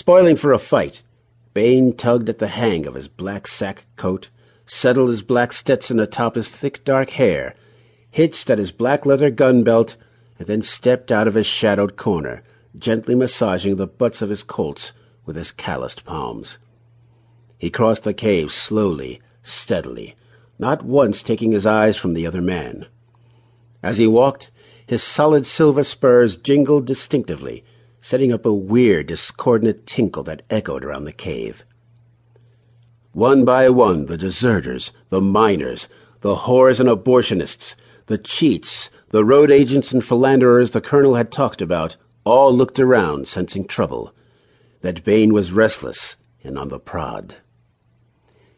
Spoiling for a fight, Bain tugged at the hang of his black sack coat, settled his black Stetson atop his thick dark hair, hitched at his black leather gun belt, and then stepped out of his shadowed corner, gently massaging the butts of his Colts with his calloused palms. He crossed the cave slowly, steadily, not once taking his eyes from the other man. As he walked, his solid silver spurs jingled distinctively, setting up a weird, discordant tinkle that echoed around the cave. One by one, the deserters, the miners, the whores and abortionists, the cheats, the road agents and philanderers the colonel had talked about, all looked around, sensing trouble. That Bain was restless and on the prod.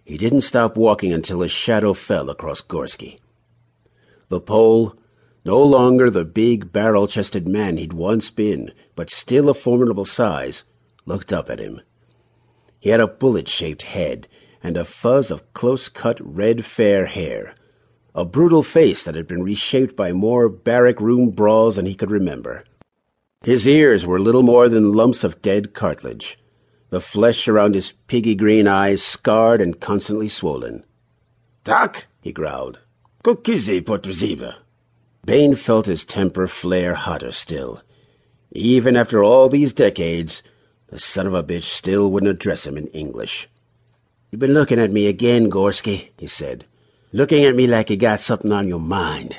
He didn't stop walking until his shadow fell across Gorsky. The Pole, no longer the big, barrel-chested man he'd once been, but still a formidable size, looked up at him. He had a bullet-shaped head and a fuzz of close-cut red fair hair, a brutal face that had been reshaped by more barrack-room brawls than he could remember. His ears were little more than lumps of dead cartilage, the flesh around his piggy green eyes scarred and constantly swollen. Tak, he growled. Kukizi eh, potruziba. Bain felt his temper flare hotter still. Even after all these decades, the son of a bitch still wouldn't address him in English. You've been looking at me again, Gorsky, he said. Looking at me like you got something on your mind.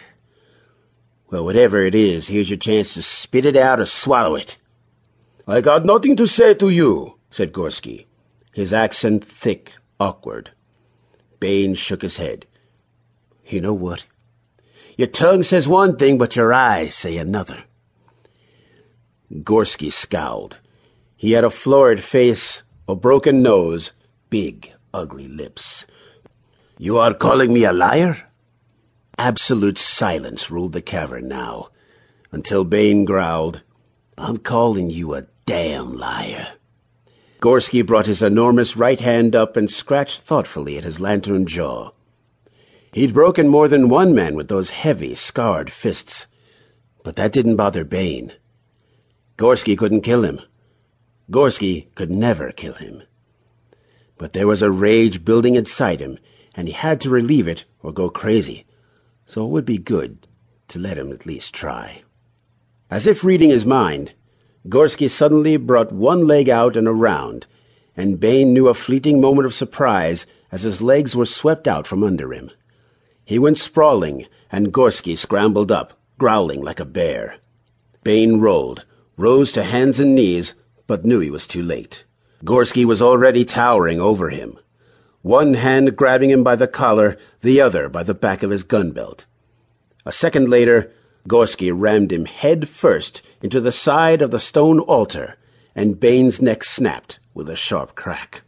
Well, whatever it is, here's your chance to spit it out or swallow it. I got nothing to say to you, said Gorsky, his accent thick, awkward. Bain shook his head. You know what? Your tongue says one thing, but your eyes say another. Gorsky scowled. He had a florid face, a broken nose, big, ugly lips. You are calling me a liar? Absolute silence ruled the cavern now, until Bain growled, I'm calling you a damn liar. Gorsky brought his enormous right hand up and scratched thoughtfully at his lantern jaw. He'd broken more than one man with those heavy, scarred fists. But that didn't bother Bain. Gorsky couldn't kill him. Gorsky could never kill him. But there was a rage building inside him, and he had to relieve it or go crazy, so it would be good to let him at least try. As if reading his mind, Gorsky suddenly brought one leg out and around, and Bain knew a fleeting moment of surprise as his legs were swept out from under him. He went sprawling, and Gorsky scrambled up, growling like a bear. Bain rolled, rose to hands and knees, but knew he was too late. Gorsky was already towering over him, one hand grabbing him by the collar, the other by the back of his gun belt. A second later, Gorsky rammed him head first into the side of the stone altar, and Bain's neck snapped with a sharp crack.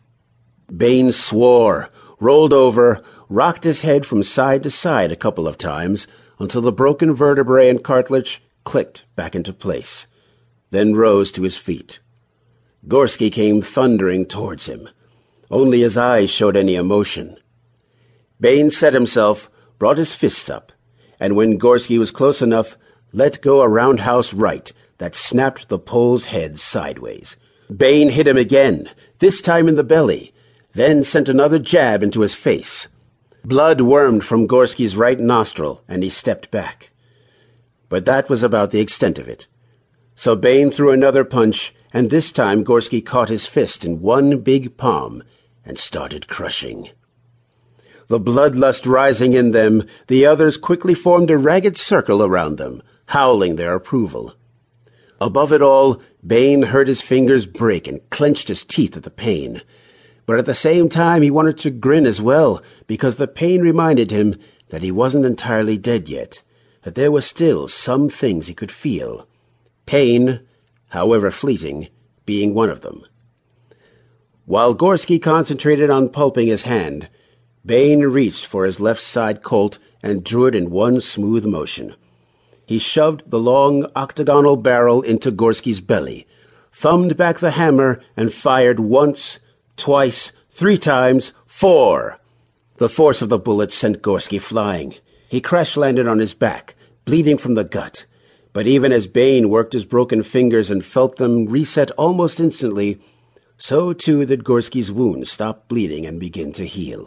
Bain swore, rolled over, rocked his head from side to side a couple of times until the broken vertebrae and cartilage clicked back into place, then rose to his feet. Gorsky came thundering towards him. Only his eyes showed any emotion. Bain set himself, brought his fist up, and when Gorsky was close enough, let go a roundhouse right that snapped the Pole's head sideways. Bain hit him again, this time in the belly, then sent another jab into his face. Blood wormed from Gorsky's right nostril, and he stepped back. But that was about the extent of it. So Bain threw another punch, and this time Gorsky caught his fist in one big palm and started crushing. The bloodlust rising in them, the others quickly formed a ragged circle around them, howling their approval. Above it all, Bain heard his fingers break and clenched his teeth at the pain. But at the same time he wanted to grin as well, because the pain reminded him that he wasn't entirely dead yet, that there were still some things he could feel. Pain, however fleeting, being one of them. While Gorsky concentrated on pulping his hand, Bain reached for his left side Colt and drew it in one smooth motion. He shoved the long octagonal barrel into Gorsky's belly, thumbed back the hammer, and fired once, twice, three times, four. The force of the bullet sent Gorsky flying. He crash-landed on his back, bleeding from the gut. But even as Bain worked his broken fingers and felt them reset almost instantly, so too did Gorsky's wound stop bleeding and begin to heal.